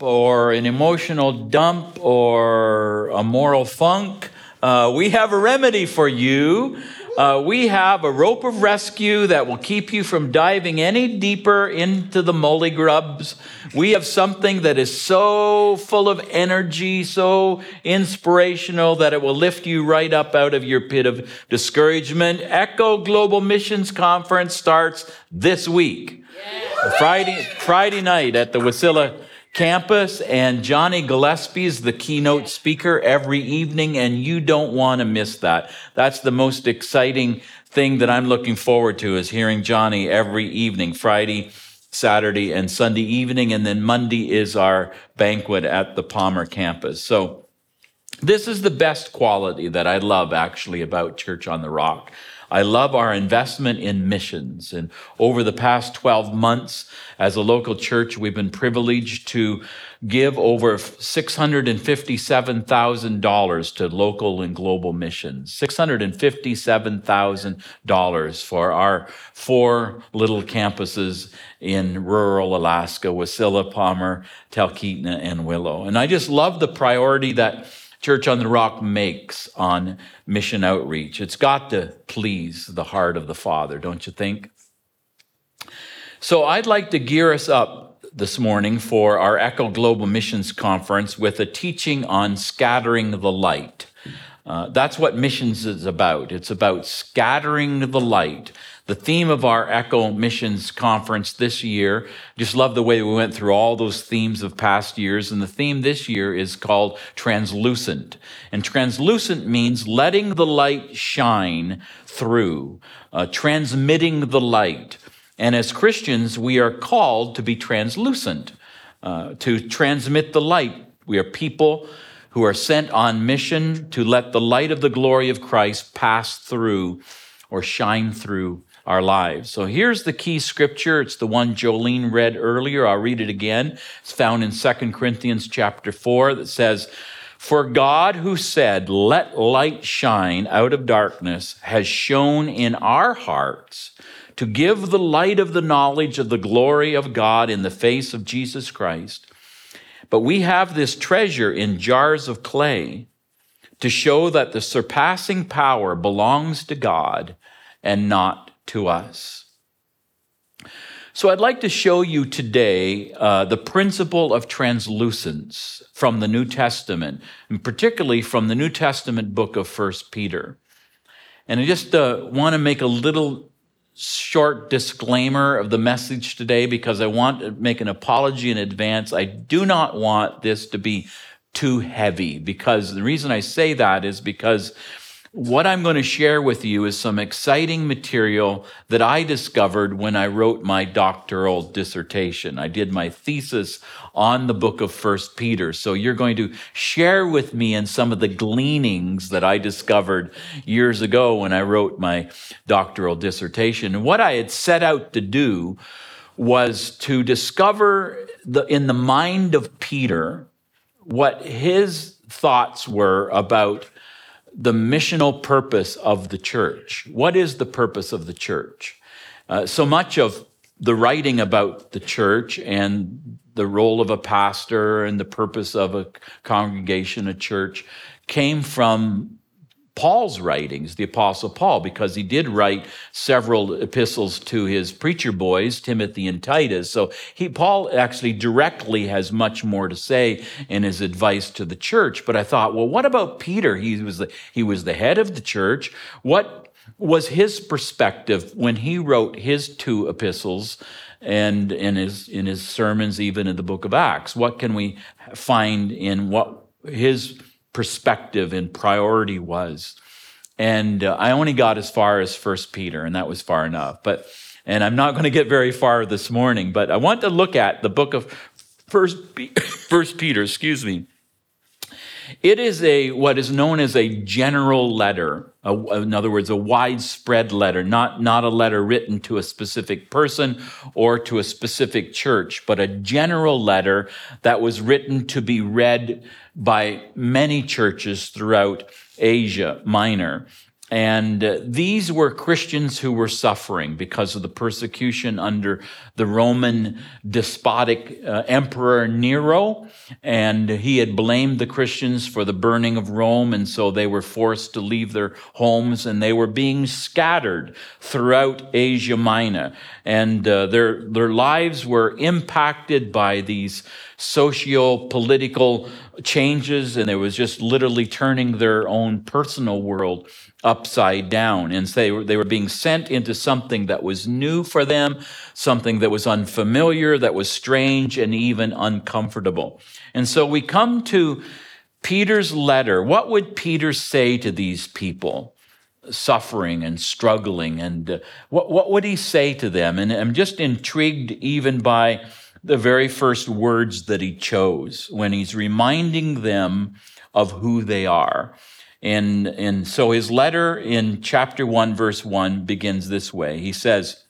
or an emotional dump or a moral funk, uh, we have a remedy for you. Uh, we have a rope of rescue that will keep you from diving any deeper into the molly grubs. We have something that is so full of energy, so inspirational that it will lift you right up out of your pit of discouragement. Echo Global Missions Conference starts this week. Yeah. Friday, Friday night at the Wasilla campus, and Johnny Gillespie is the keynote speaker every evening, and you don't want to miss that. That's the most exciting thing that I'm looking forward to is hearing Johnny every evening, Friday, Saturday, and Sunday evening, and then Monday is our banquet at the Palmer campus. So this is the best quality that I love actually about Church on the Rock. I love our investment in missions. And over the past 12 months, as a local church, we've been privileged to give over $657,000 to local and global missions. $657,000 for our four little campuses in rural Alaska, Wasilla, Palmer, Talkeetna, and Willow. And I just love the priority that Church on the Rock makes on mission outreach. It's got to please the heart of the Father, don't you think? So I'd like to gear us up this morning for our Echo Global Missions Conference with a teaching on scattering the light. Uh, that's what missions is about. It's about scattering the light the theme of our Echo Missions Conference this year. Just love the way we went through all those themes of past years. And the theme this year is called translucent. And translucent means letting the light shine through, uh, transmitting the light. And as Christians, we are called to be translucent, uh, to transmit the light. We are people who are sent on mission to let the light of the glory of Christ pass through or shine through our lives. So here's the key scripture. It's the one Jolene read earlier. I'll read it again. It's found in 2 Corinthians chapter 4 that says, For God who said, Let light shine out of darkness, has shone in our hearts to give the light of the knowledge of the glory of God in the face of Jesus Christ. But we have this treasure in jars of clay to show that the surpassing power belongs to God and not to us. So, I'd like to show you today uh, the principle of translucence from the New Testament, and particularly from the New Testament book of First Peter. And I just uh, want to make a little short disclaimer of the message today because I want to make an apology in advance. I do not want this to be too heavy because the reason I say that is because what I'm going to share with you is some exciting material that I discovered when I wrote my doctoral dissertation. I did my thesis on the book of First Peter. So you're going to share with me in some of the gleanings that I discovered years ago when I wrote my doctoral dissertation. And what I had set out to do was to discover the, in the mind of Peter what his thoughts were about the missional purpose of the church. What is the purpose of the church? Uh, so much of the writing about the church and the role of a pastor and the purpose of a congregation, a church, came from Paul's writings, the Apostle Paul, because he did write several epistles to his preacher boys, Timothy and Titus. So he, Paul actually directly has much more to say in his advice to the church. But I thought, well, what about Peter? He was the, he was the head of the church. What was his perspective when he wrote his two epistles? and in his in his sermons even in the book of acts what can we find in what his perspective and priority was. And uh, I only got as far as First Peter, and that was far enough. But and I'm not going to get very far this morning, but I want to look at the book of First, First Peter. Excuse me. It is a what is known as a general letter. A, in other words, a widespread letter, not, not a letter written to a specific person or to a specific church, but a general letter that was written to be read by many churches throughout Asia Minor. And uh, these were Christians who were suffering because of the persecution under the Roman despotic uh, emperor Nero. And he had blamed the Christians for the burning of Rome. And so they were forced to leave their homes and they were being scattered throughout Asia Minor. And uh, their, their lives were impacted by these socio political changes. And it was just literally turning their own personal world upside down. And they were, they were being sent into something that was new for them, something that was unfamiliar, that was strange, and even uncomfortable. And so we come to Peter's letter. What would Peter say to these people? Suffering and struggling, and uh, what, what would he say to them? And I'm just intrigued even by the very first words that he chose when he's reminding them of who they are. And, and so his letter in chapter 1, verse 1 begins this way. He says,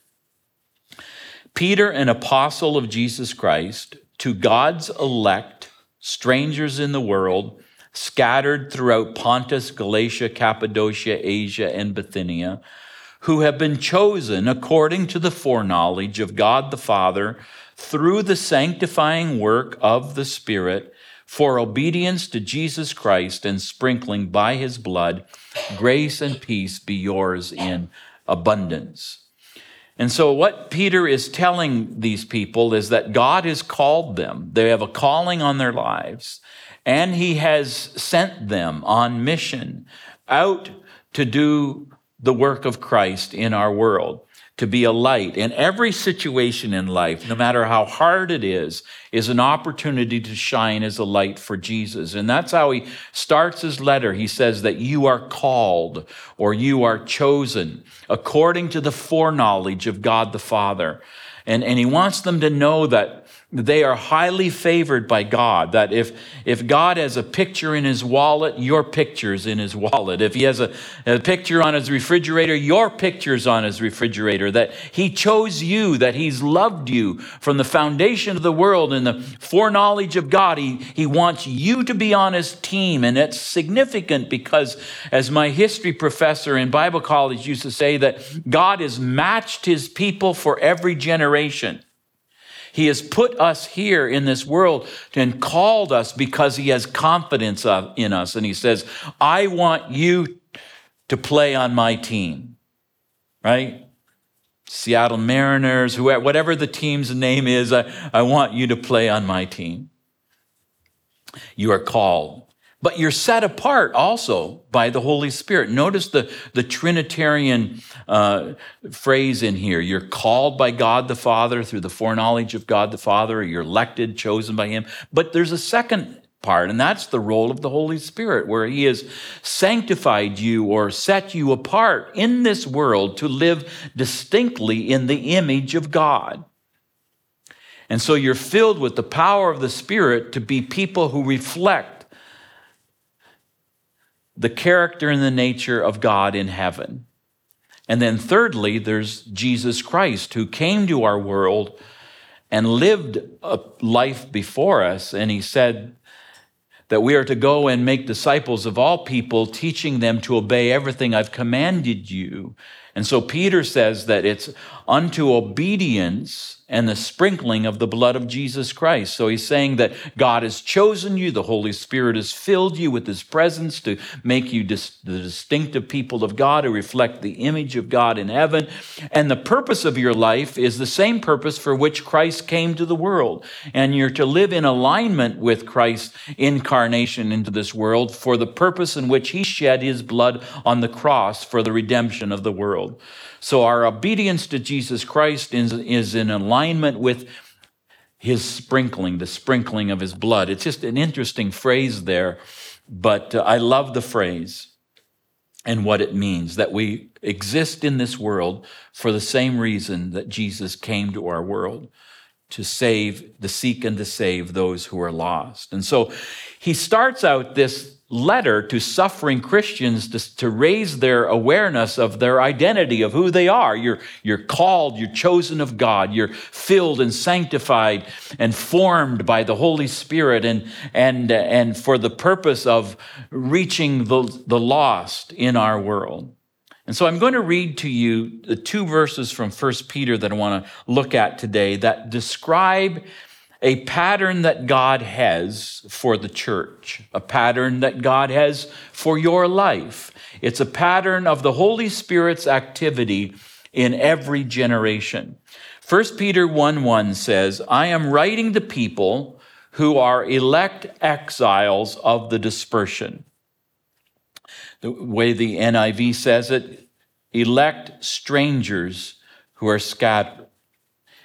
Peter, an apostle of Jesus Christ, to God's elect, strangers in the world, scattered throughout Pontus, Galatia, Cappadocia, Asia, and Bithynia, who have been chosen according to the foreknowledge of God the Father through the sanctifying work of the Spirit for obedience to Jesus Christ and sprinkling by his blood, grace and peace be yours in abundance. And so, what Peter is telling these people is that God has called them. They have a calling on their lives, and he has sent them on mission out to do the work of Christ in our world to be a light. In every situation in life, no matter how hard it is, is an opportunity to shine as a light for Jesus. And that's how he starts his letter. He says that you are called or you are chosen according to the foreknowledge of God the Father. And, and he wants them to know that they are highly favored by God. That if, if God has a picture in his wallet, your picture's in his wallet. If he has a, a picture on his refrigerator, your picture's on his refrigerator. That he chose you, that he's loved you from the foundation of the world and the foreknowledge of God. He, he wants you to be on his team. And it's significant because, as my history professor in Bible college used to say, that God has matched his people for every generation. He has put us here in this world and called us because He has confidence in us. And He says, I want you to play on my team, right? Seattle Mariners, whoever, whatever the team's name is, I, I want you to play on my team. You are called but you're set apart also by the Holy Spirit. Notice the, the Trinitarian uh, phrase in here. You're called by God the Father through the foreknowledge of God the Father, you're elected, chosen by Him. But there's a second part, and that's the role of the Holy Spirit, where He has sanctified you or set you apart in this world to live distinctly in the image of God. And so you're filled with the power of the Spirit to be people who reflect the character and the nature of God in heaven. And then, thirdly, there's Jesus Christ who came to our world and lived a life before us. And he said that we are to go and make disciples of all people, teaching them to obey everything I've commanded you. And so Peter says that it's unto obedience and the sprinkling of the blood of Jesus Christ. So he's saying that God has chosen you, the Holy Spirit has filled you with his presence to make you dis- the distinctive people of God who reflect the image of God in heaven. And the purpose of your life is the same purpose for which Christ came to the world. And you're to live in alignment with Christ's incarnation into this world for the purpose in which he shed his blood on the cross for the redemption of the world. So our obedience to Jesus Christ is, is in alignment with his sprinkling, the sprinkling of his blood. It's just an interesting phrase there, but uh, I love the phrase and what it means that we exist in this world for the same reason that Jesus came to our world to save, to seek and to save those who are lost. And so he starts out this letter to suffering Christians to, to, raise their awareness of their identity, of who they are. You're, you're called, you're chosen of God, you're filled and sanctified and formed by the Holy Spirit and, and, and for the purpose of reaching the, the lost in our world. And so I'm going to read to you the two verses from 1 Peter that I want to look at today that describe a pattern that God has for the church, a pattern that God has for your life. It's a pattern of the Holy Spirit's activity in every generation. 1 Peter 1 1 says, I am writing to people who are elect exiles of the dispersion the way the NIV says it, elect strangers who are scattered.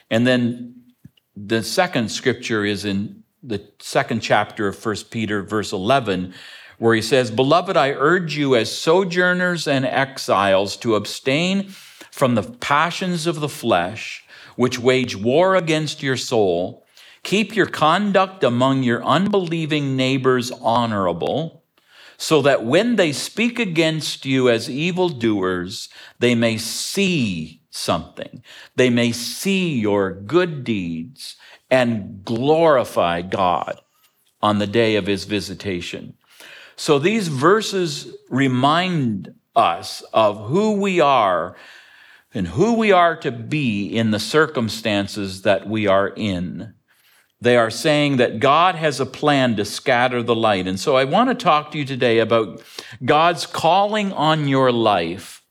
And then the second scripture is in the second chapter of 1 Peter, verse 11, where he says, Beloved, I urge you as sojourners and exiles to abstain from the passions of the flesh, which wage war against your soul. Keep your conduct among your unbelieving neighbors honorable so that when they speak against you as evildoers, they may see something. They may see your good deeds and glorify God on the day of his visitation. So these verses remind us of who we are and who we are to be in the circumstances that we are in. They are saying that God has a plan to scatter the light. And so I want to talk to you today about God's calling on your life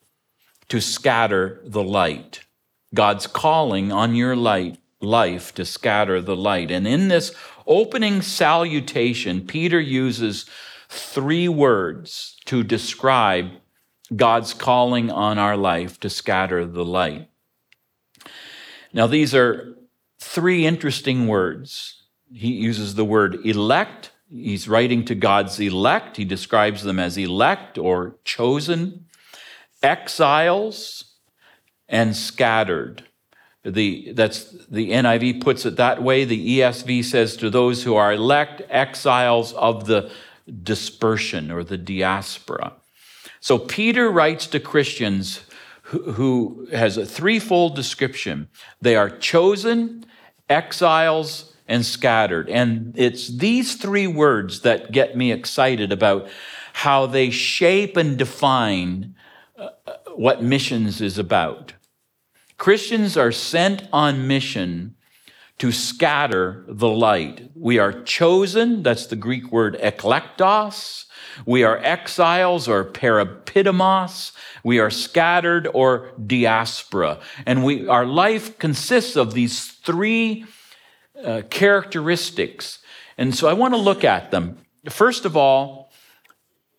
to scatter the light. God's calling on your light, life to scatter the light. And in this opening salutation, Peter uses three words to describe God's calling on our life to scatter the light. Now, these are three interesting words. He uses the word elect. He's writing to God's elect. He describes them as elect or chosen, exiles, and scattered. The, that's, the NIV puts it that way. The ESV says to those who are elect, exiles of the dispersion or the diaspora. So Peter writes to Christians who, who has a threefold description. They are chosen, exiles, and scattered. And it's these three words that get me excited about how they shape and define what missions is about. Christians are sent on mission to scatter the light. We are chosen, that's the Greek word eklektos. We are exiles or parepidemos. We are scattered or diaspora. And we, our life consists of these three uh, characteristics. And so I want to look at them. First of all,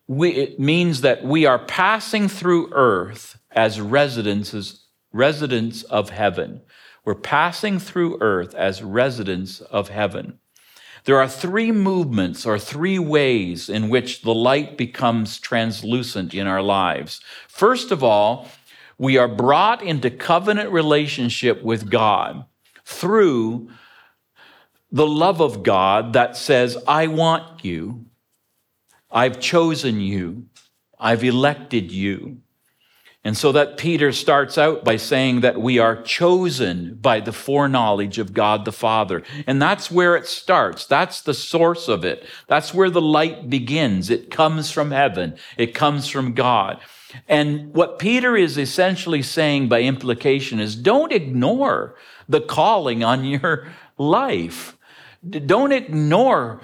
we, it means that we are passing through earth as residents, residents of heaven. We're passing through earth as residents of heaven. There are three movements or three ways in which the light becomes translucent in our lives. First of all, we are brought into covenant relationship with God through the love of God that says, I want you, I've chosen you, I've elected you. And so that Peter starts out by saying that we are chosen by the foreknowledge of God the Father. And that's where it starts. That's the source of it. That's where the light begins. It comes from heaven. It comes from God. And what Peter is essentially saying by implication is don't ignore the calling on your life. Don't ignore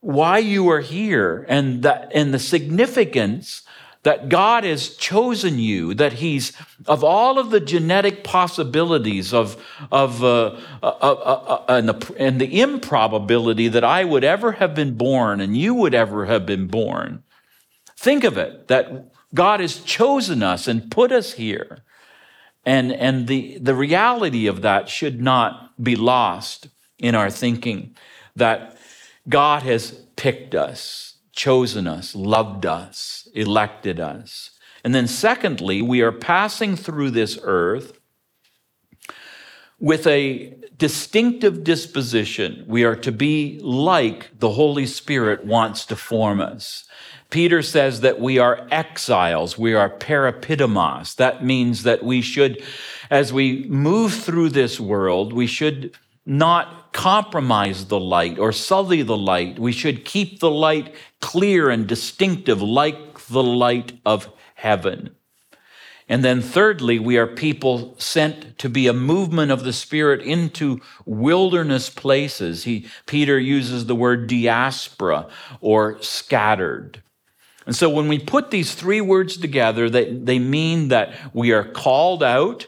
why you are here and that and the significance that God has chosen you, that He's, of all of the genetic possibilities of, of, uh, uh, uh, uh, and, the, and the improbability that I would ever have been born and you would ever have been born, think of it, that God has chosen us and put us here. And, and the, the reality of that should not be lost in our thinking that God has picked us chosen us, loved us, elected us. And then, secondly, we are passing through this earth with a distinctive disposition. We are to be like the Holy Spirit wants to form us. Peter says that we are exiles, we are parepidemos. That means that we should, as we move through this world, we should not compromise the light or sully the light. We should keep the light clear and distinctive like the light of heaven. And then, thirdly, we are people sent to be a movement of the Spirit into wilderness places. He, Peter uses the word diaspora or scattered. And so, when we put these three words together, they, they mean that we are called out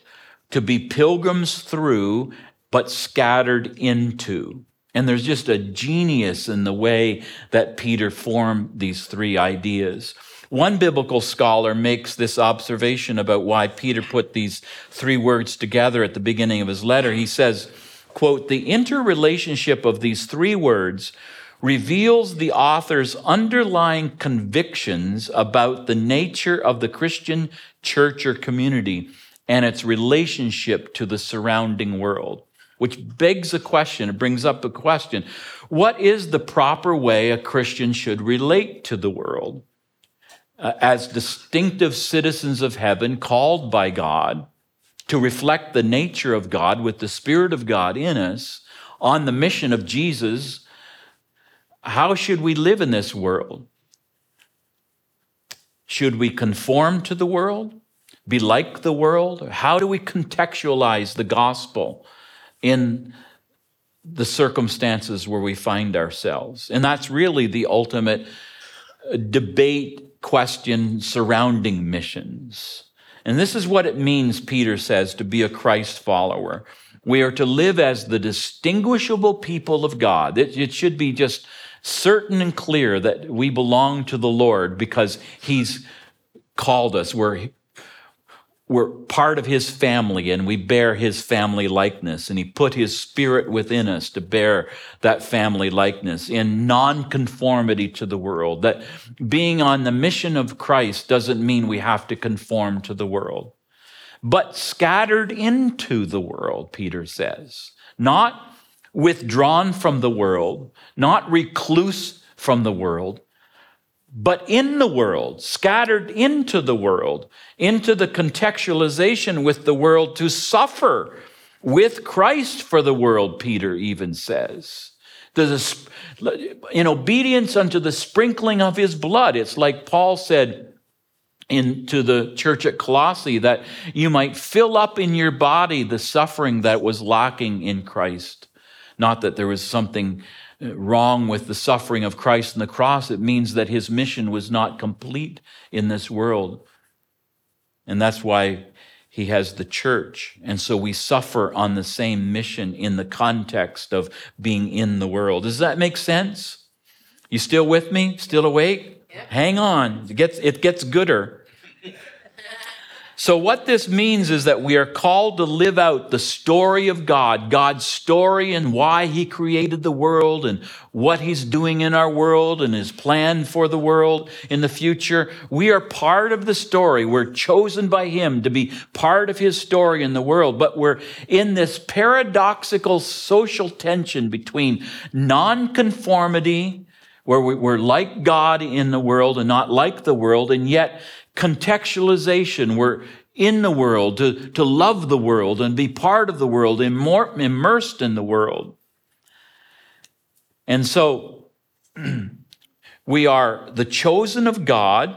to be pilgrims through, but scattered into. And there's just a genius in the way that Peter formed these three ideas. One biblical scholar makes this observation about why Peter put these three words together at the beginning of his letter. He says, quote, the interrelationship of these three words reveals the author's underlying convictions about the nature of the Christian church or community and its relationship to the surrounding world. Which begs a question, it brings up a question. What is the proper way a Christian should relate to the world? uh, as distinctive citizens of heaven, called by God to reflect the nature of God with the Spirit of God in us on the mission of Jesus, how should we live in this world? Should we conform to the world? Be like the world? How do we contextualize the gospel in the circumstances where we find ourselves? And that's really the ultimate uh, debate question surrounding missions. And this is what it means, Peter says, to be a Christ follower. We are to live as the distinguishable people of God. It, it, should be just certain and clear that we belong to the Lord because He's called us. We're we're part of his family and we bear his family likeness. And he put his spirit within us to bear that family likeness in nonconformity to the world. That being on the mission of Christ doesn't mean we have to conform to the world, but scattered into the world, Peter says. Not withdrawn from the world, not recluse from the world, but in the world, scattered into the world, into the contextualization with the world to suffer with Christ for the world, Peter even says. in obedience unto the sprinkling of his blood. It's like Paul said in, to the church at Colossae that you might fill up in your body the suffering that was lacking in Christ. Not that there was something wrong with the suffering of Christ on the cross. It means that his mission was not complete in this world. And that's why he has the church. And so we suffer on the same mission in the context of being in the world. Does that make sense? You still with me? Still awake? Yep. Hang on. It gets, it gets gooder. So, what this means is that we are called to live out the story of God, God's story and why He created the world and what He's doing in our world and His plan for the world in the future. We are part of the story. We're chosen by Him to be part of His story in the world, but we're in this paradoxical social tension between nonconformity, where we're like God in the world and not like the world, and yet contextualization. We're in the world, to, to love the world and be part of the world, immersed in the world. And so we are the chosen of God,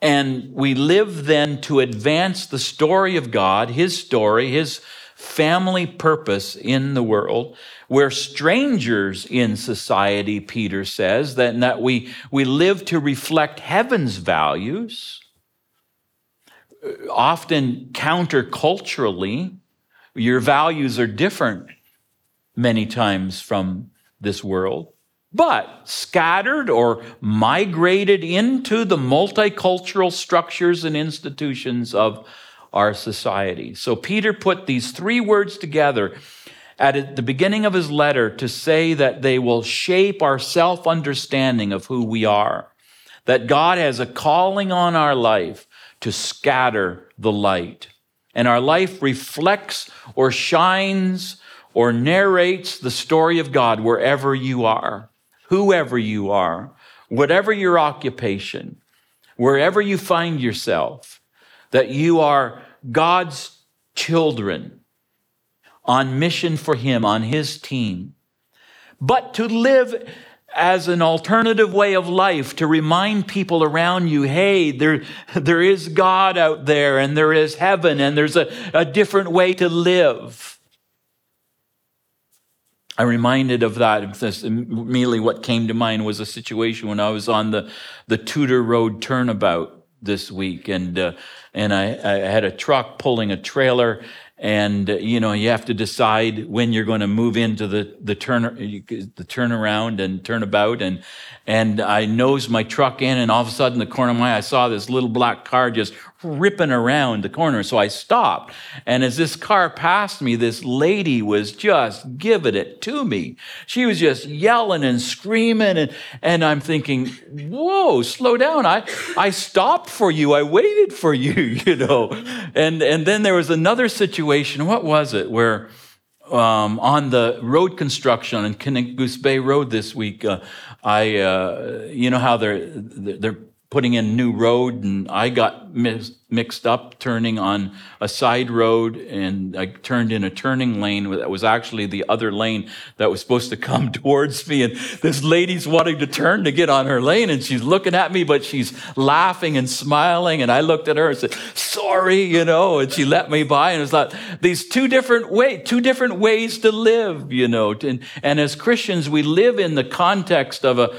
and we live then to advance the story of God, His story, His family purpose in the world. We're strangers in society, Peter says, that, that we, we live to reflect heaven's values, often counterculturally. Your values are different many times from this world, but scattered or migrated into the multicultural structures and institutions of our society. So Peter put these three words together at the beginning of his letter to say that they will shape our self understanding of who we are, that God has a calling on our life to scatter the light. And our life reflects or shines or narrates the story of God wherever you are, whoever you are, whatever your occupation, wherever you find yourself, that you are God's children on mission for Him, on His team. But to live as an alternative way of life to remind people around you, hey, there, there is God out there and there is heaven and there's a, a different way to live. I'm reminded of that. This, immediately, what came to mind was a situation when I was on the, the Tudor Road turnabout this week, and uh, and I, I had a truck pulling a trailer, and uh, you know you have to decide when you're going to move into the the turn the turnaround and turnabout and and I nosed my truck in and all of a sudden the corner of my eye I saw this little black car just ripping around the corner. So I stopped and as this car passed me this lady was just giving it to me. She was just yelling and screaming and and I'm thinking whoa slow down. I I stopped for you. I waited for you you know? And and then there was another situation. What was it, where um, on the road construction on Knik-Goose Bay Road this week, uh, I, uh, you know how they're, they're putting in new road and I got mis- mixed up turning on a side road and I turned in a turning lane that was actually the other lane that was supposed to come towards me. And this lady's wanting to turn to get on her lane and she's looking at me, but she's laughing and smiling. And I looked at her and said, sorry, you know, and she let me by. And it's like these two different ways, two different ways to live, you know. And, and as Christians, we live in the context of a,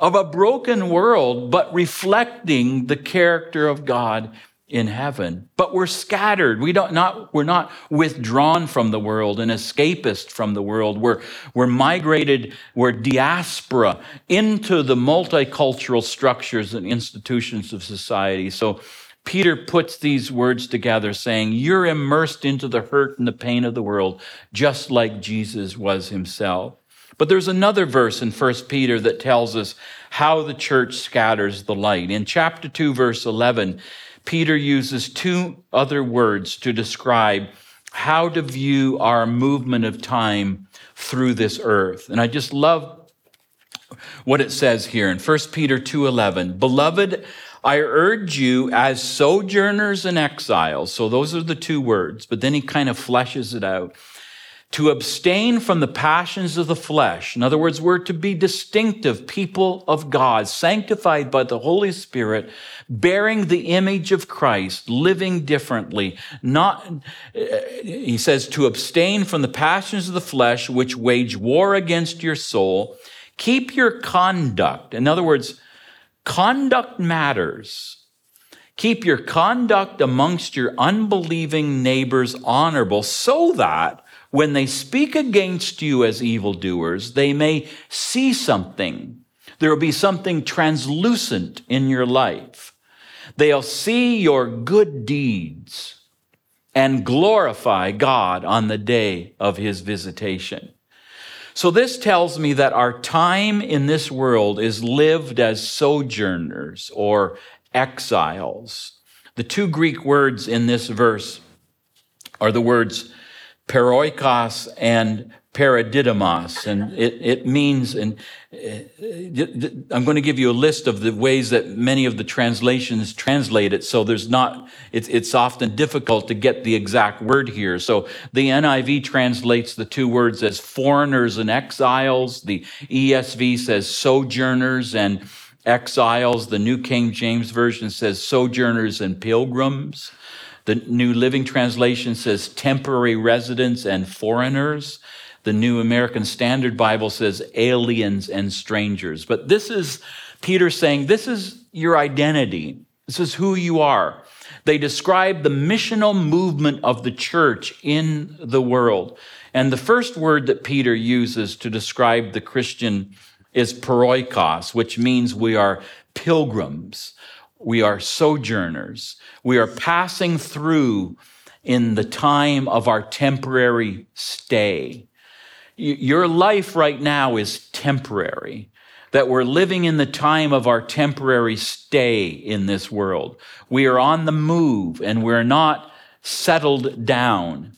of a broken world, but reflecting the character of God in heaven. But we're scattered. We don't not we're not withdrawn from the world and escapist from the world. We're we're migrated, we're diaspora into the multicultural structures and institutions of society. So Peter puts these words together saying, You're immersed into the hurt and the pain of the world, just like Jesus was himself. But there's another verse in 1 Peter that tells us how the church scatters the light. In chapter 2, verse 11, Peter uses two other words to describe how to view our movement of time through this earth. And I just love what it says here in 1 Peter 2:11. Beloved, I urge you as sojourners and exiles. So those are the two words, but then he kind of fleshes it out to abstain from the passions of the flesh. In other words, we're to be distinctive people of God, sanctified by the Holy Spirit, bearing the image of Christ, living differently. Not, he says, to abstain from the passions of the flesh, which wage war against your soul. Keep your conduct. In other words, conduct matters. Keep your conduct amongst your unbelieving neighbors honorable so that when they speak against you as evildoers, they may see something. There will be something translucent in your life. They'll see your good deeds and glorify God on the day of his visitation. So this tells me that our time in this world is lived as sojourners or exiles. The two Greek words in this verse are the words paroikos and parepidemos, and it, it means, and uh, I'm going to give you a list of the ways that many of the translations translate it. So there's not, it's, it's often difficult to get the exact word here. So the NIV translates the two words as foreigners and exiles. The ESV says sojourners and exiles. The New King James Version says sojourners and pilgrims. The New Living Translation says temporary residents and foreigners. The New American Standard Bible says aliens and strangers. But this is Peter saying, this is your identity. This is who you are. They describe the missional movement of the church in the world. And the first word that Peter uses to describe the Christian is paroikos, which means we are pilgrims. We are sojourners. We are passing through in the time of our temporary stay. Your life right now is temporary, that we're living in the time of our temporary stay in this world. We are on the move and we're not settled down.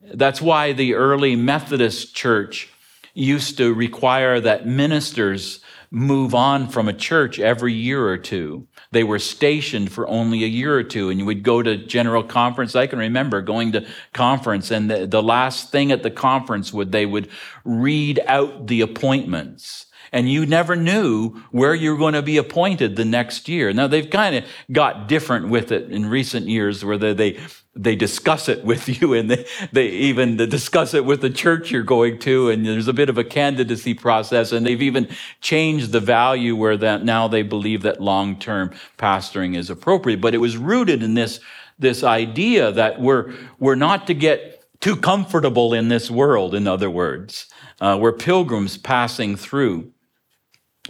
That's why the early Methodist church used to require that ministers move on from a church every year or two. They were stationed for only a year or two, and you would go to general conference. I can remember going to conference, and the, the last thing at the conference would they would read out the appointments. and you never knew where you're going to be appointed the next year. Now they've kind of got different with it in recent years where they, they, they discuss it with you and they, they even discuss it with the church you're going to. And there's a bit of a candidacy process and they've even changed the value where that now they believe that long-term pastoring is appropriate. But it was rooted in this, this idea that we're, we're not to get too comfortable in this world, in other words. Uh, we're pilgrims passing through.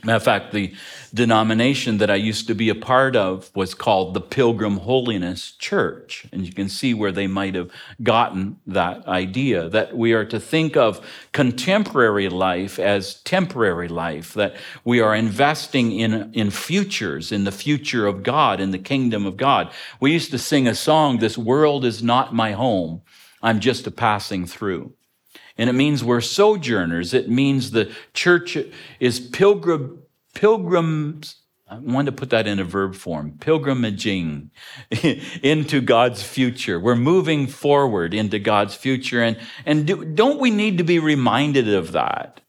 Matter of fact, the denomination that I used to be a part of was called the Pilgrim Holiness Church. And you can see where they might have gotten that idea that we are to think of contemporary life as temporary life, that we are investing in, in futures, in the future of God, in the kingdom of God. We used to sing a song, This World is Not My Home, I'm Just a Passing Through. And it means we're sojourners. It means the church is pilgrim, pilgrims. I wanted to put that in a verb form, pilgrimaging into God's future. We're moving forward into God's future. And, and do, don't we need to be reminded of that?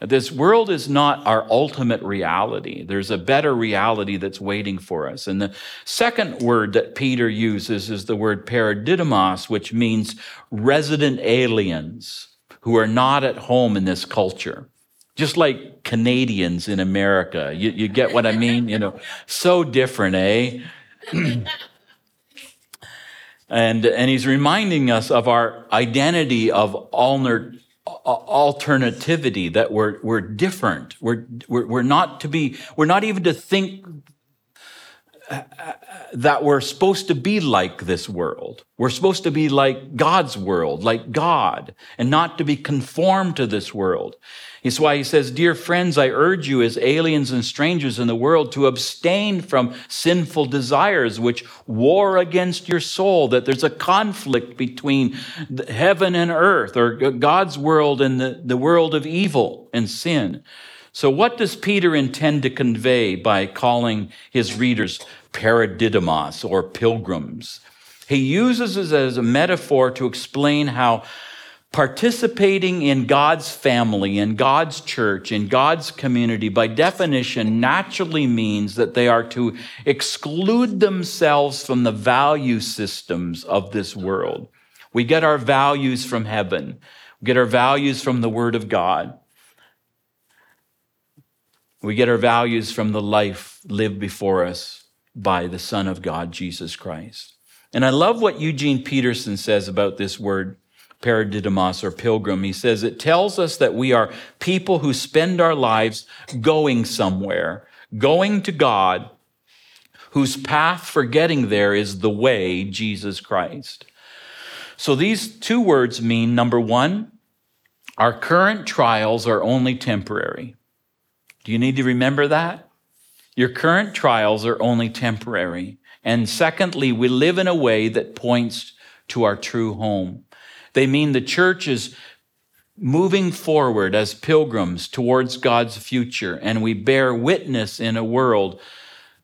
This world is not our ultimate reality. There's a better reality that's waiting for us. And the second word that Peter uses is the word parepidemos, which means resident aliens who are not at home in this culture. Just like Canadians in America. You, you get what I mean? You know, so different, eh? and, and he's reminding us of our identity of alternativity, that we're, we're different. We're, we're, we're not to be, we're not even to think that we're supposed to be like this world. We're supposed to be like God's world, like God, and not to be conformed to this world. It's why he says, Dear friends, I urge you as aliens and strangers in the world to abstain from sinful desires which war against your soul, that there's a conflict between heaven and earth, or God's world and the, the world of evil and sin. So, what does Peter intend to convey by calling his readers parepidemos or pilgrims? He uses it as a metaphor to explain how participating in God's family, in God's church, in God's community, by definition, naturally means that they are to exclude themselves from the value systems of this world. We get our values from heaven, we get our values from the Word of God. We get our values from the life lived before us by the Son of God, Jesus Christ. And I love what Eugene Peterson says about this word, parepidemos or pilgrim. He says it tells us that we are people who spend our lives going somewhere, going to God, whose path for getting there is the way, Jesus Christ. So these two words mean number one, our current trials are only temporary. Do you need to remember that? Your current trials are only temporary. And secondly, we live in a way that points to our true home. They mean the church is moving forward as pilgrims towards God's future, and we bear witness in a world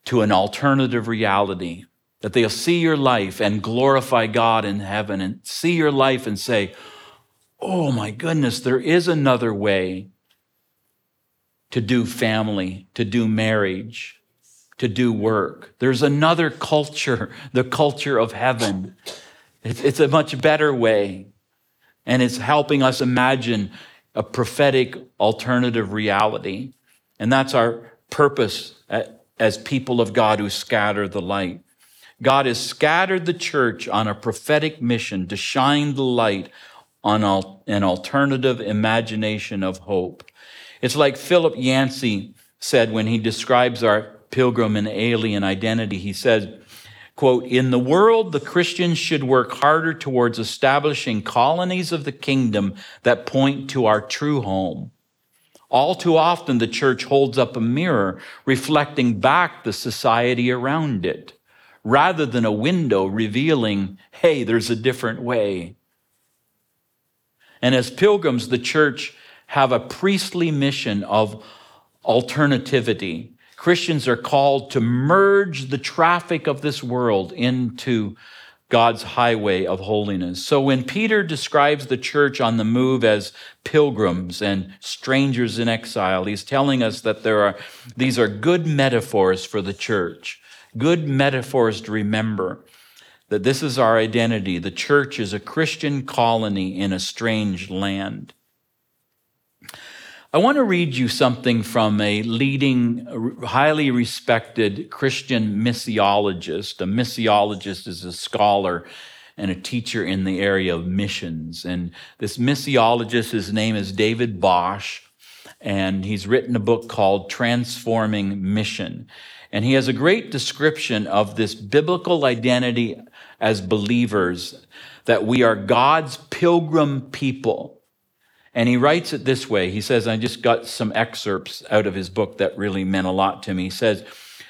to an alternative reality. That they'll see your life and glorify God in heaven and see your life and say, Oh my goodness, there is another way to do family, to do marriage, to do work. There's another culture, the culture of heaven. It's a much better way. And it's helping us imagine a prophetic alternative reality. And that's our purpose as people of God who scatter the light. God has scattered the church on a prophetic mission to shine the light on an alternative imagination of hope. It's like Philip Yancey said when he describes our pilgrim and alien identity. He says, quote, in the world, the Christians should work harder towards establishing colonies of the kingdom that point to our true home. All too often, the church holds up a mirror reflecting back the society around it, rather than a window revealing, hey, there's a different way. And as pilgrims, the church have a priestly mission of alternativity. Christians are called to merge the traffic of this world into God's highway of holiness. So when Peter describes the church on the move as pilgrims and strangers in exile, he's telling us that there are, these are good metaphors for the church, good metaphors to remember that this is our identity. The church is a Christian colony in a strange land. I want to read you something from a leading, highly respected Christian missiologist. A missiologist is a scholar and a teacher in the area of missions. And this missiologist, his name is David Bosch, and he's written a book called Transforming Mission. And he has a great description of this biblical identity as believers that we are God's pilgrim people and he writes it this way. He says, I just got some excerpts out of his book that really meant a lot to me. He says,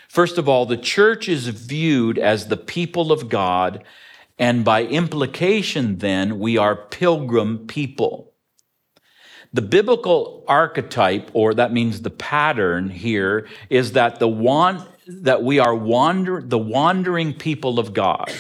First of all, the church is viewed as the people of God, and by implication, then, we are pilgrim people. The biblical archetype, or that means the pattern here, is that the one that we are wander, the wandering people of God.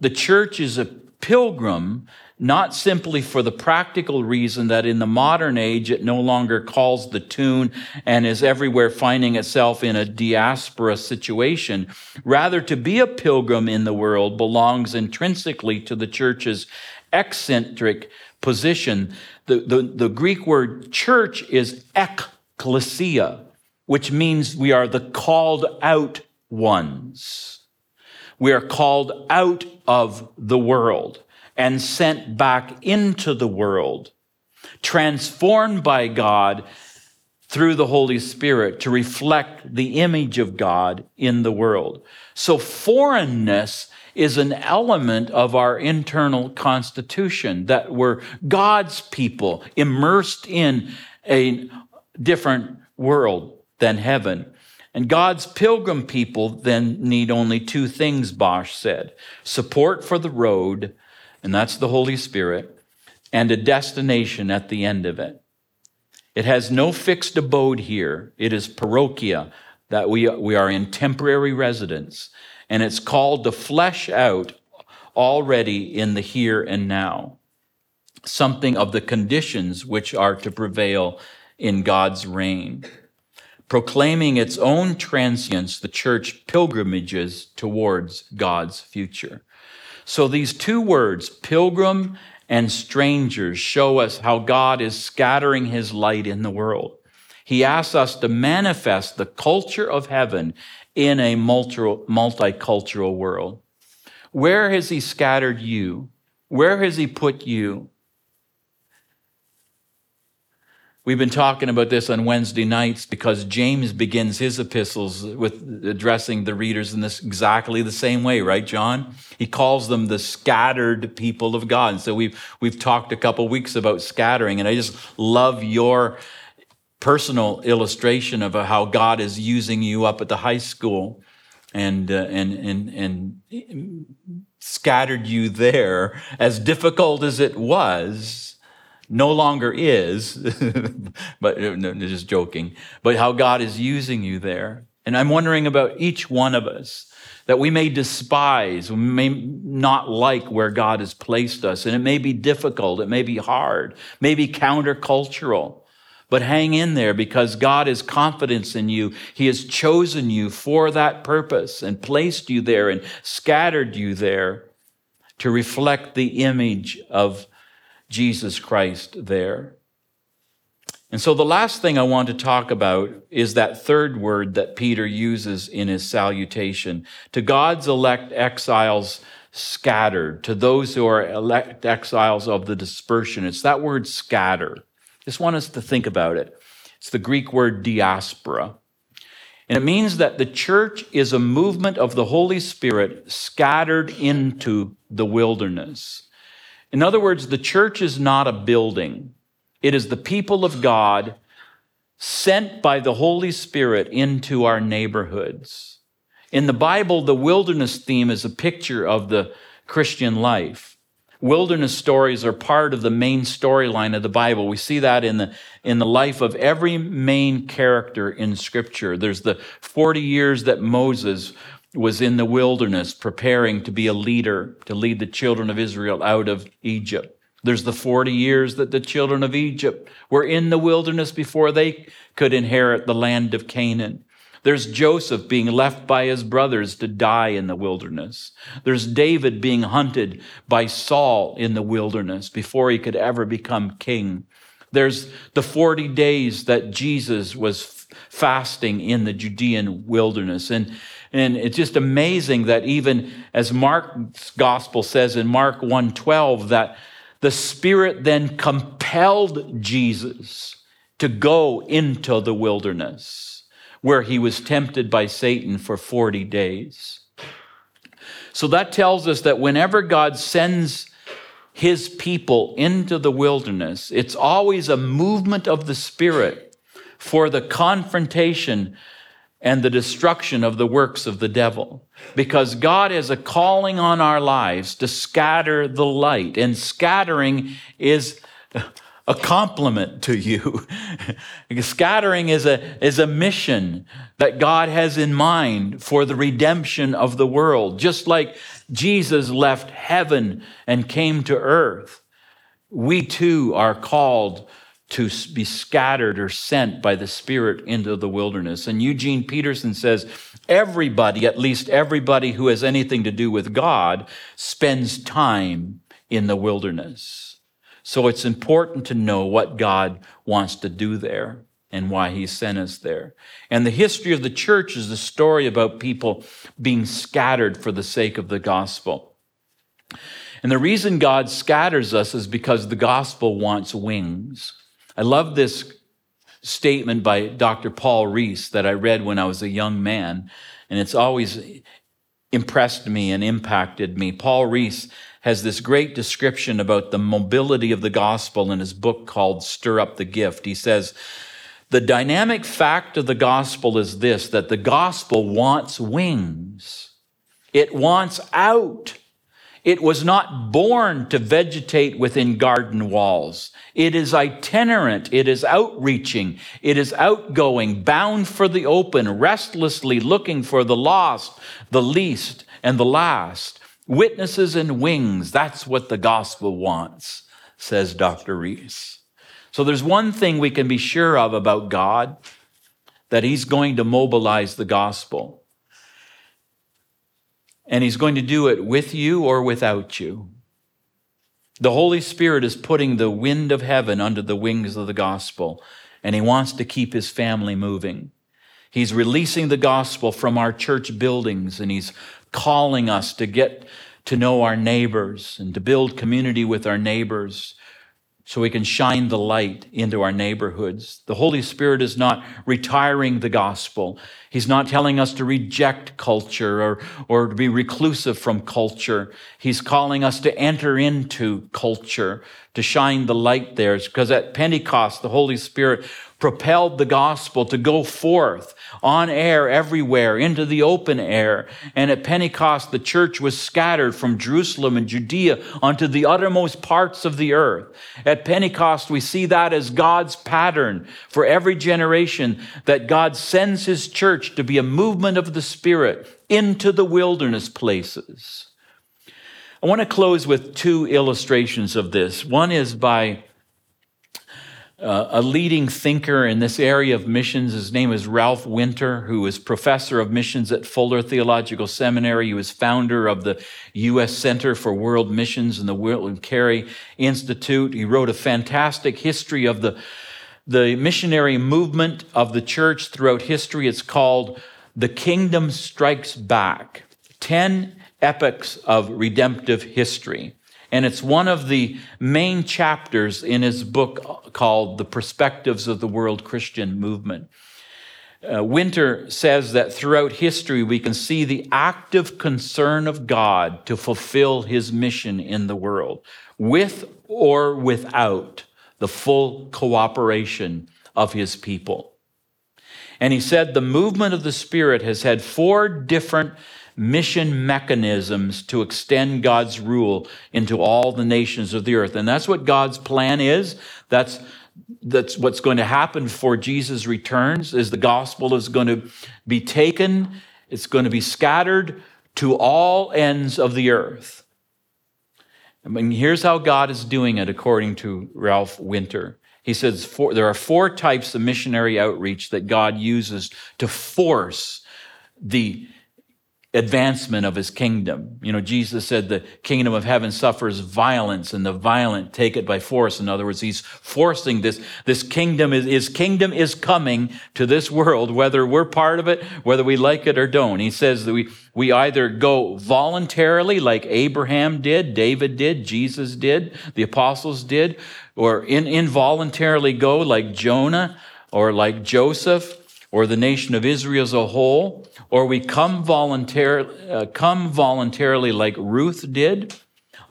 The church is a pilgrim not simply for the practical reason that in the modern age it no longer calls the tune and is everywhere finding itself in a diaspora situation. Rather, to be a pilgrim in the world belongs intrinsically to the church's eccentric position. The, the, the Greek word church is ekklesia, which means we are the called out ones. We are called out of the world and sent back into the world, transformed by God through the Holy Spirit to reflect the image of God in the world. So foreignness is an element of our internal constitution that we're God's people immersed in a different world than heaven. And God's pilgrim people then need only two things, Bosch said support for the road and that's the Holy Spirit, and a destination at the end of it. It has no fixed abode here. It is paroikia, that we, we are in temporary residence, and it's called to flesh out already in the here and now something of the conditions which are to prevail in God's reign. Proclaiming its own transience, the church pilgrimages towards God's future. So these two words, pilgrim and strangers, show us how God is scattering his light in the world. He asks us to manifest the culture of heaven in a multicultural world. Where has he scattered you? Where has he put you? We've been talking about this on Wednesday nights because James begins his epistles with addressing the readers in this exactly the same way, right, John? He calls them the scattered people of God. And so we've we've talked a couple weeks about scattering, and I just love your personal illustration of how God is using you up at the high school and uh, and and and scattered you there as difficult as it was no longer is, but no, just joking, but how God is using you there. And I'm wondering about each one of us that we may despise, we may not like where God has placed us. And it may be difficult, it may be hard, may be countercultural. But hang in there because God has confidence in you. He has chosen you for that purpose and placed you there and scattered you there to reflect the image of Jesus Christ there. And so the last thing I want to talk about is that third word that Peter uses in his salutation. To God's elect exiles scattered, to those who are elect exiles of the dispersion. It's that word scatter. Just want us to think about it. It's the Greek word diaspora. And it means that the church is a movement of the Holy Spirit scattered into the wilderness. In other words, the church is not a building, it is the people of God sent by the Holy Spirit into our neighborhoods. In the Bible, the wilderness theme is a picture of the Christian life. Wilderness stories are part of the main storyline of the Bible. We see that in the, in the life of every main character in Scripture. There's the 40 years that Moses was in the wilderness preparing to be a leader, to lead the children of Israel out of Egypt. There's the 40 years that the children of Egypt were in the wilderness before they could inherit the land of Canaan. There's Joseph being left by his brothers to die in the wilderness. There's David being hunted by Saul in the wilderness before he could ever become king. There's the 40 days that Jesus was fasting in the Judean wilderness. And, and it's just amazing that even as Mark's gospel says in Mark 1:12 that the Spirit then compelled Jesus to go into the wilderness where he was tempted by Satan for 40 days. So that tells us that whenever God sends his people into the wilderness, it's always a movement of the Spirit for the confrontation and the destruction of the works of the devil. Because God has a calling on our lives to scatter the light, and scattering is a compliment to you. scattering is a, is a mission that God has in mind for the redemption of the world. Just like Jesus left heaven and came to earth, we too are called to be scattered or sent by the Spirit into the wilderness. And Eugene Peterson says everybody, at least everybody who has anything to do with God, spends time in the wilderness. So it's important to know what God wants to do there and why he sent us there. And the history of the church is the story about people being scattered for the sake of the gospel. And the reason God scatters us is because the gospel wants wings. I love this statement by Dr. Paul Rees that I read when I was a young man, and it's always impressed me and impacted me. Paul Rees has this great description about the mobility of the gospel in his book called Stir Up the Gift. He says, The dynamic fact of the gospel is this that the gospel wants wings, it wants out. It was not born to vegetate within garden walls. It is itinerant. It is outreaching. It is outgoing, bound for the open, restlessly looking for the lost, the least, and the last. Witnesses and wings. That's what the gospel wants, says Dr. Rees. So there's one thing we can be sure of about God that He's going to mobilize the gospel and He's going to do it with you or without you. The Holy Spirit is putting the wind of heaven under the wings of the gospel, and He wants to keep His family moving. He's releasing the gospel from our church buildings, and He's calling us to get to know our neighbors and to build community with our neighbors so we can shine the light into our neighborhoods. The Holy Spirit is not retiring the gospel. He's not telling us to reject culture or, or to be reclusive from culture. He's calling us to enter into culture, to shine the light there. Because at Pentecost, the Holy Spirit propelled the gospel to go forth on air everywhere into the open air. And at Pentecost, the church was scattered from Jerusalem and Judea unto the uttermost parts of the earth. At Pentecost, we see that as God's pattern for every generation that God sends his church to be a movement of the Spirit into the wilderness places. I want to close with two illustrations of this. One is by uh, a leading thinker in this area of missions. His name is Ralph Winter, who is professor of missions at Fuller Theological Seminary. He was founder of the U.S. Center for World Missions and the William Carey Institute. He wrote a fantastic history of the, the missionary movement of the church throughout history. It's called The Kingdom Strikes Back 10 Epochs of Redemptive History. And it's one of the main chapters in his book called The Perspectives of the World Christian Movement. Uh, Winter says that throughout history, we can see the active concern of God to fulfill his mission in the world, with or without the full cooperation of his people. And he said the movement of the Spirit has had four different mission mechanisms to extend God's rule into all the nations of the earth. And that's what God's plan is. That's that's what's going to happen before Jesus returns is the gospel is going to be taken It's going to be scattered to all ends of the earth. I mean, here's how God is doing it according to Ralph Winter. He says four, there are four types of missionary outreach that God uses to force the advancement of his kingdom. You know, Jesus said the kingdom of heaven suffers violence and the violent take it by force. In other words, he's forcing this, this kingdom is, his kingdom is coming to this world, whether we're part of it, whether we like it or don't. He says that we, we either go voluntarily like Abraham did, David did, Jesus did, the apostles did, or in, involuntarily go like Jonah or like Joseph or the nation of Israel as a whole, or we come, voluntar- uh, come voluntarily like Ruth did,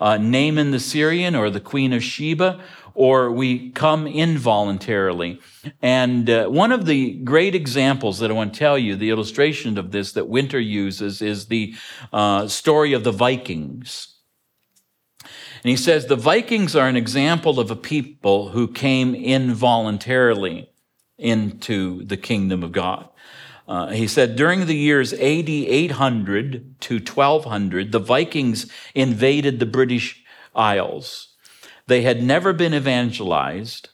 uh, Naaman the Syrian or the Queen of Sheba, or we come involuntarily. And uh, one of the great examples that I want to tell you, the illustration of this that Winter uses, is the uh, story of the Vikings. And he says the Vikings are an example of a people who came involuntarily into the kingdom of God. Uh, he said during the years AD 800 to 1200, the Vikings invaded the British Isles. They had never been evangelized,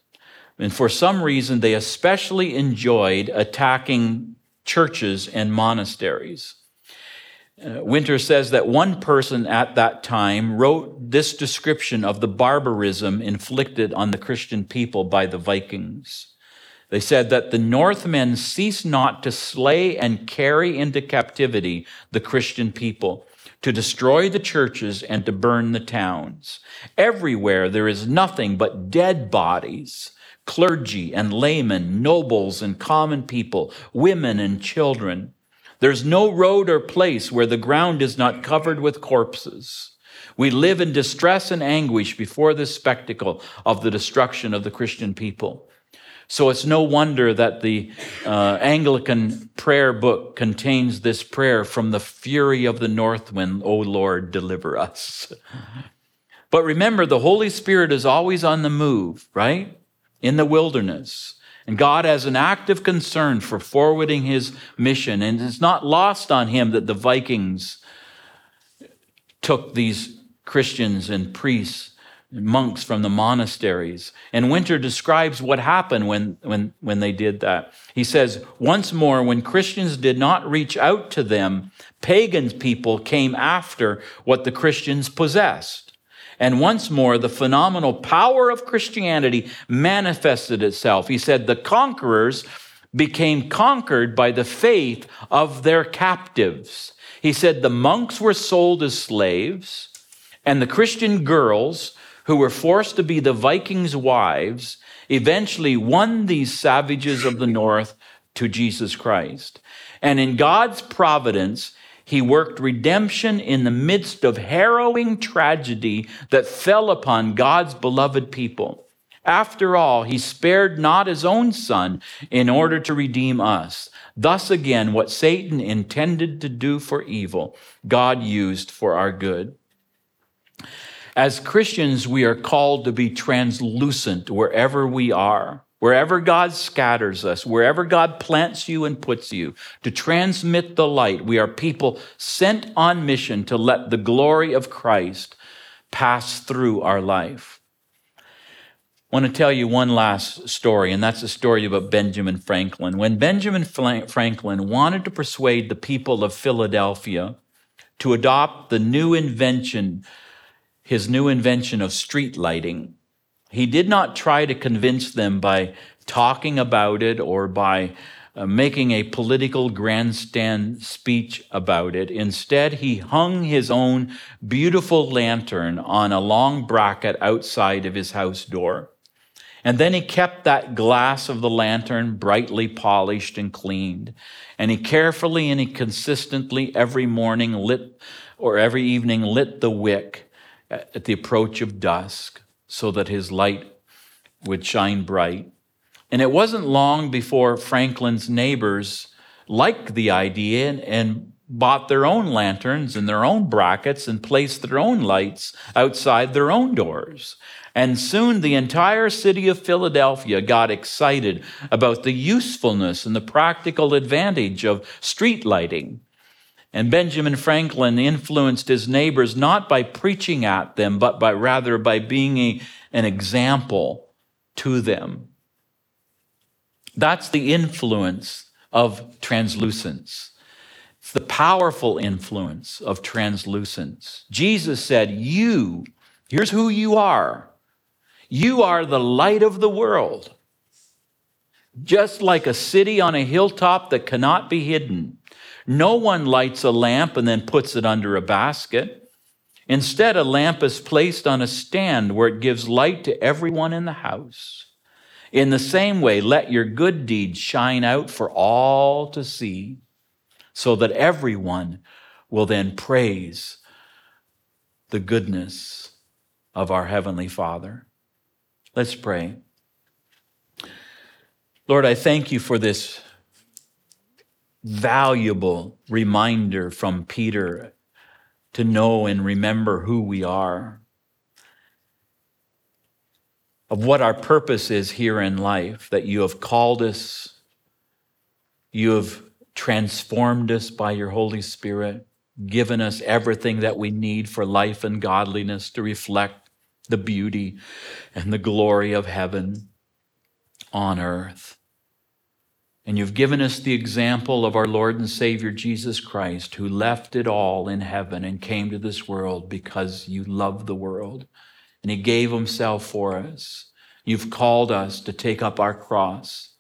and for some reason, they especially enjoyed attacking churches and monasteries. Uh, Winter says that one person at that time wrote this description of the barbarism inflicted on the Christian people by the Vikings. They said that the Northmen ceased not to slay and carry into captivity the Christian people, to destroy the churches and to burn the towns. Everywhere there is nothing but dead bodies, clergy and laymen, nobles and common people, women and children. There's no road or place where the ground is not covered with corpses. We live in distress and anguish before this spectacle of the destruction of the Christian people. So it's no wonder that the uh, Anglican prayer book contains this prayer from the fury of the north wind, O Lord, deliver us. But remember, the Holy Spirit is always on the move, right? In the wilderness. And God has an active concern for forwarding his mission. And it's not lost on him that the Vikings took these Christians and priests monks from the monasteries. And Winter describes what happened when, when, when they did that. He says, once more, when Christians did not reach out to them, pagan people came after what the Christians possessed. And once more, the phenomenal power of Christianity manifested itself. He said, the conquerors became conquered by the faith of their captives. He said, the monks were sold as slaves, and the Christian girls who were forced to be the Vikings' wives, eventually won these savages of the north to Jesus Christ. And in God's providence, he worked redemption in the midst of harrowing tragedy that fell upon God's beloved people. After all, he spared not his own son in order to redeem us. Thus again, what Satan intended to do for evil, God used for our good. As Christians, we are called to be translucent wherever we are, wherever God scatters us, wherever God plants you and puts you, to transmit the light. We are people sent on mission to let the glory of Christ pass through our life. I want to tell you one last story, and that's a story about Benjamin Franklin. When Benjamin Franklin wanted to persuade the people of Philadelphia to adopt the new invention his new invention of street lighting. He did not try to convince them by talking about it or by uh, making a political grandstand speech about it. Instead, he hung his own beautiful lantern on a long bracket outside of his house door. And then he kept that glass of the lantern brightly polished and cleaned. And he carefully and he consistently every morning lit or every evening lit the wick at the approach of dusk so that his light would shine bright. And it wasn't long before Franklin's neighbors liked the idea and, and bought their own lanterns and their own brackets and placed their own lights outside their own doors. And soon the entire city of Philadelphia got excited about the usefulness and the practical advantage of street lighting. And Benjamin Franklin influenced his neighbors not by preaching at them, but by rather by being a, an example to them. That's the influence of translucence. It's the powerful influence of translucence. Jesus said, You, here's who you are. You are the light of the world. Just like a city on a hilltop that cannot be hidden. No one lights a lamp and then puts it under a basket. Instead, a lamp is placed on a stand where it gives light to everyone in the house. In the same way, let your good deeds shine out for all to see, so that everyone will then praise the goodness of our Heavenly Father. Let's pray. Lord, I thank you for this valuable reminder from Peter to know and remember who we are of what our purpose is here in life, that you have called us, you have transformed us by your Holy Spirit, given us everything that we need for life and godliness to reflect the beauty and the glory of heaven on earth. And you've given us the example of our Lord and Savior Jesus Christ, who left it all in heaven and came to this world because you love the world and he gave himself for us. You've called us to take up our cross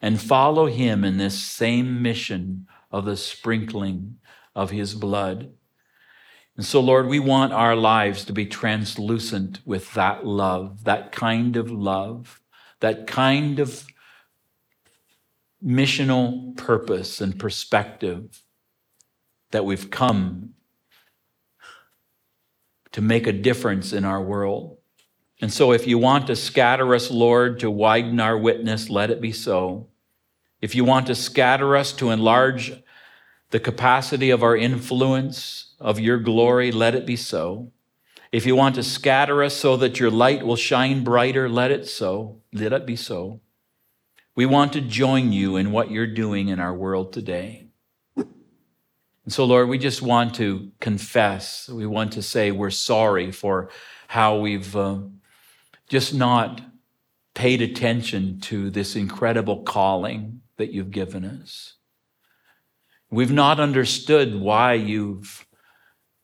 and follow him in this same mission of the sprinkling of his blood. And so, Lord, we want our lives to be translucent with that love, that kind of love, that kind of missional purpose and perspective that we've come to make a difference in our world. And so, if you want to scatter us, Lord, to widen our witness, let it be so. If you want to scatter us to enlarge the capacity of our influence, of your glory, let it be so. If you want to scatter us so that your light will shine brighter, let it so. Let it be so. We want to join you in what you're doing in our world today. And so, Lord, we just want to confess. We want to say we're sorry for how we've uh, just not paid attention to this incredible calling that you've given us. We've not understood why you've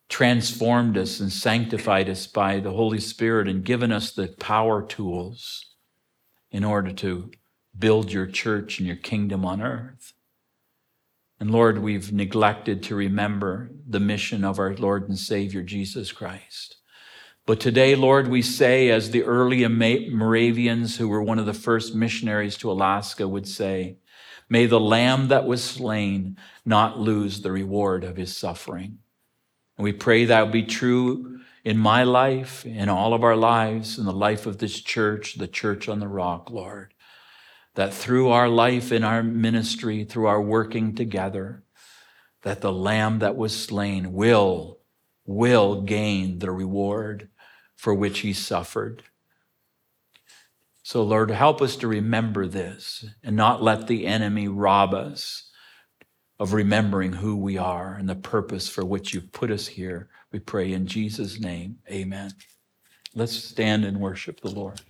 transformed us and sanctified us by the Holy Spirit and given us the power tools in order to build your church and your kingdom on earth. And Lord, we've neglected to remember the mission of our Lord and Savior Jesus Christ. But today, Lord, we say, as the early Moravians, who were one of the first missionaries to Alaska, would say, May the lamb that was slain not lose the reward of his suffering. And we pray that will be true in my life, in all of our lives, in the life of this church, the church on the rock, Lord that through our life in our ministry, through our working together, that the lamb that was slain will, will gain the reward for which he suffered. So, Lord, help us to remember this and not let the enemy rob us of remembering who we are and the purpose for which you've put us here. We pray in Jesus' name. Amen. Let's stand and worship the Lord.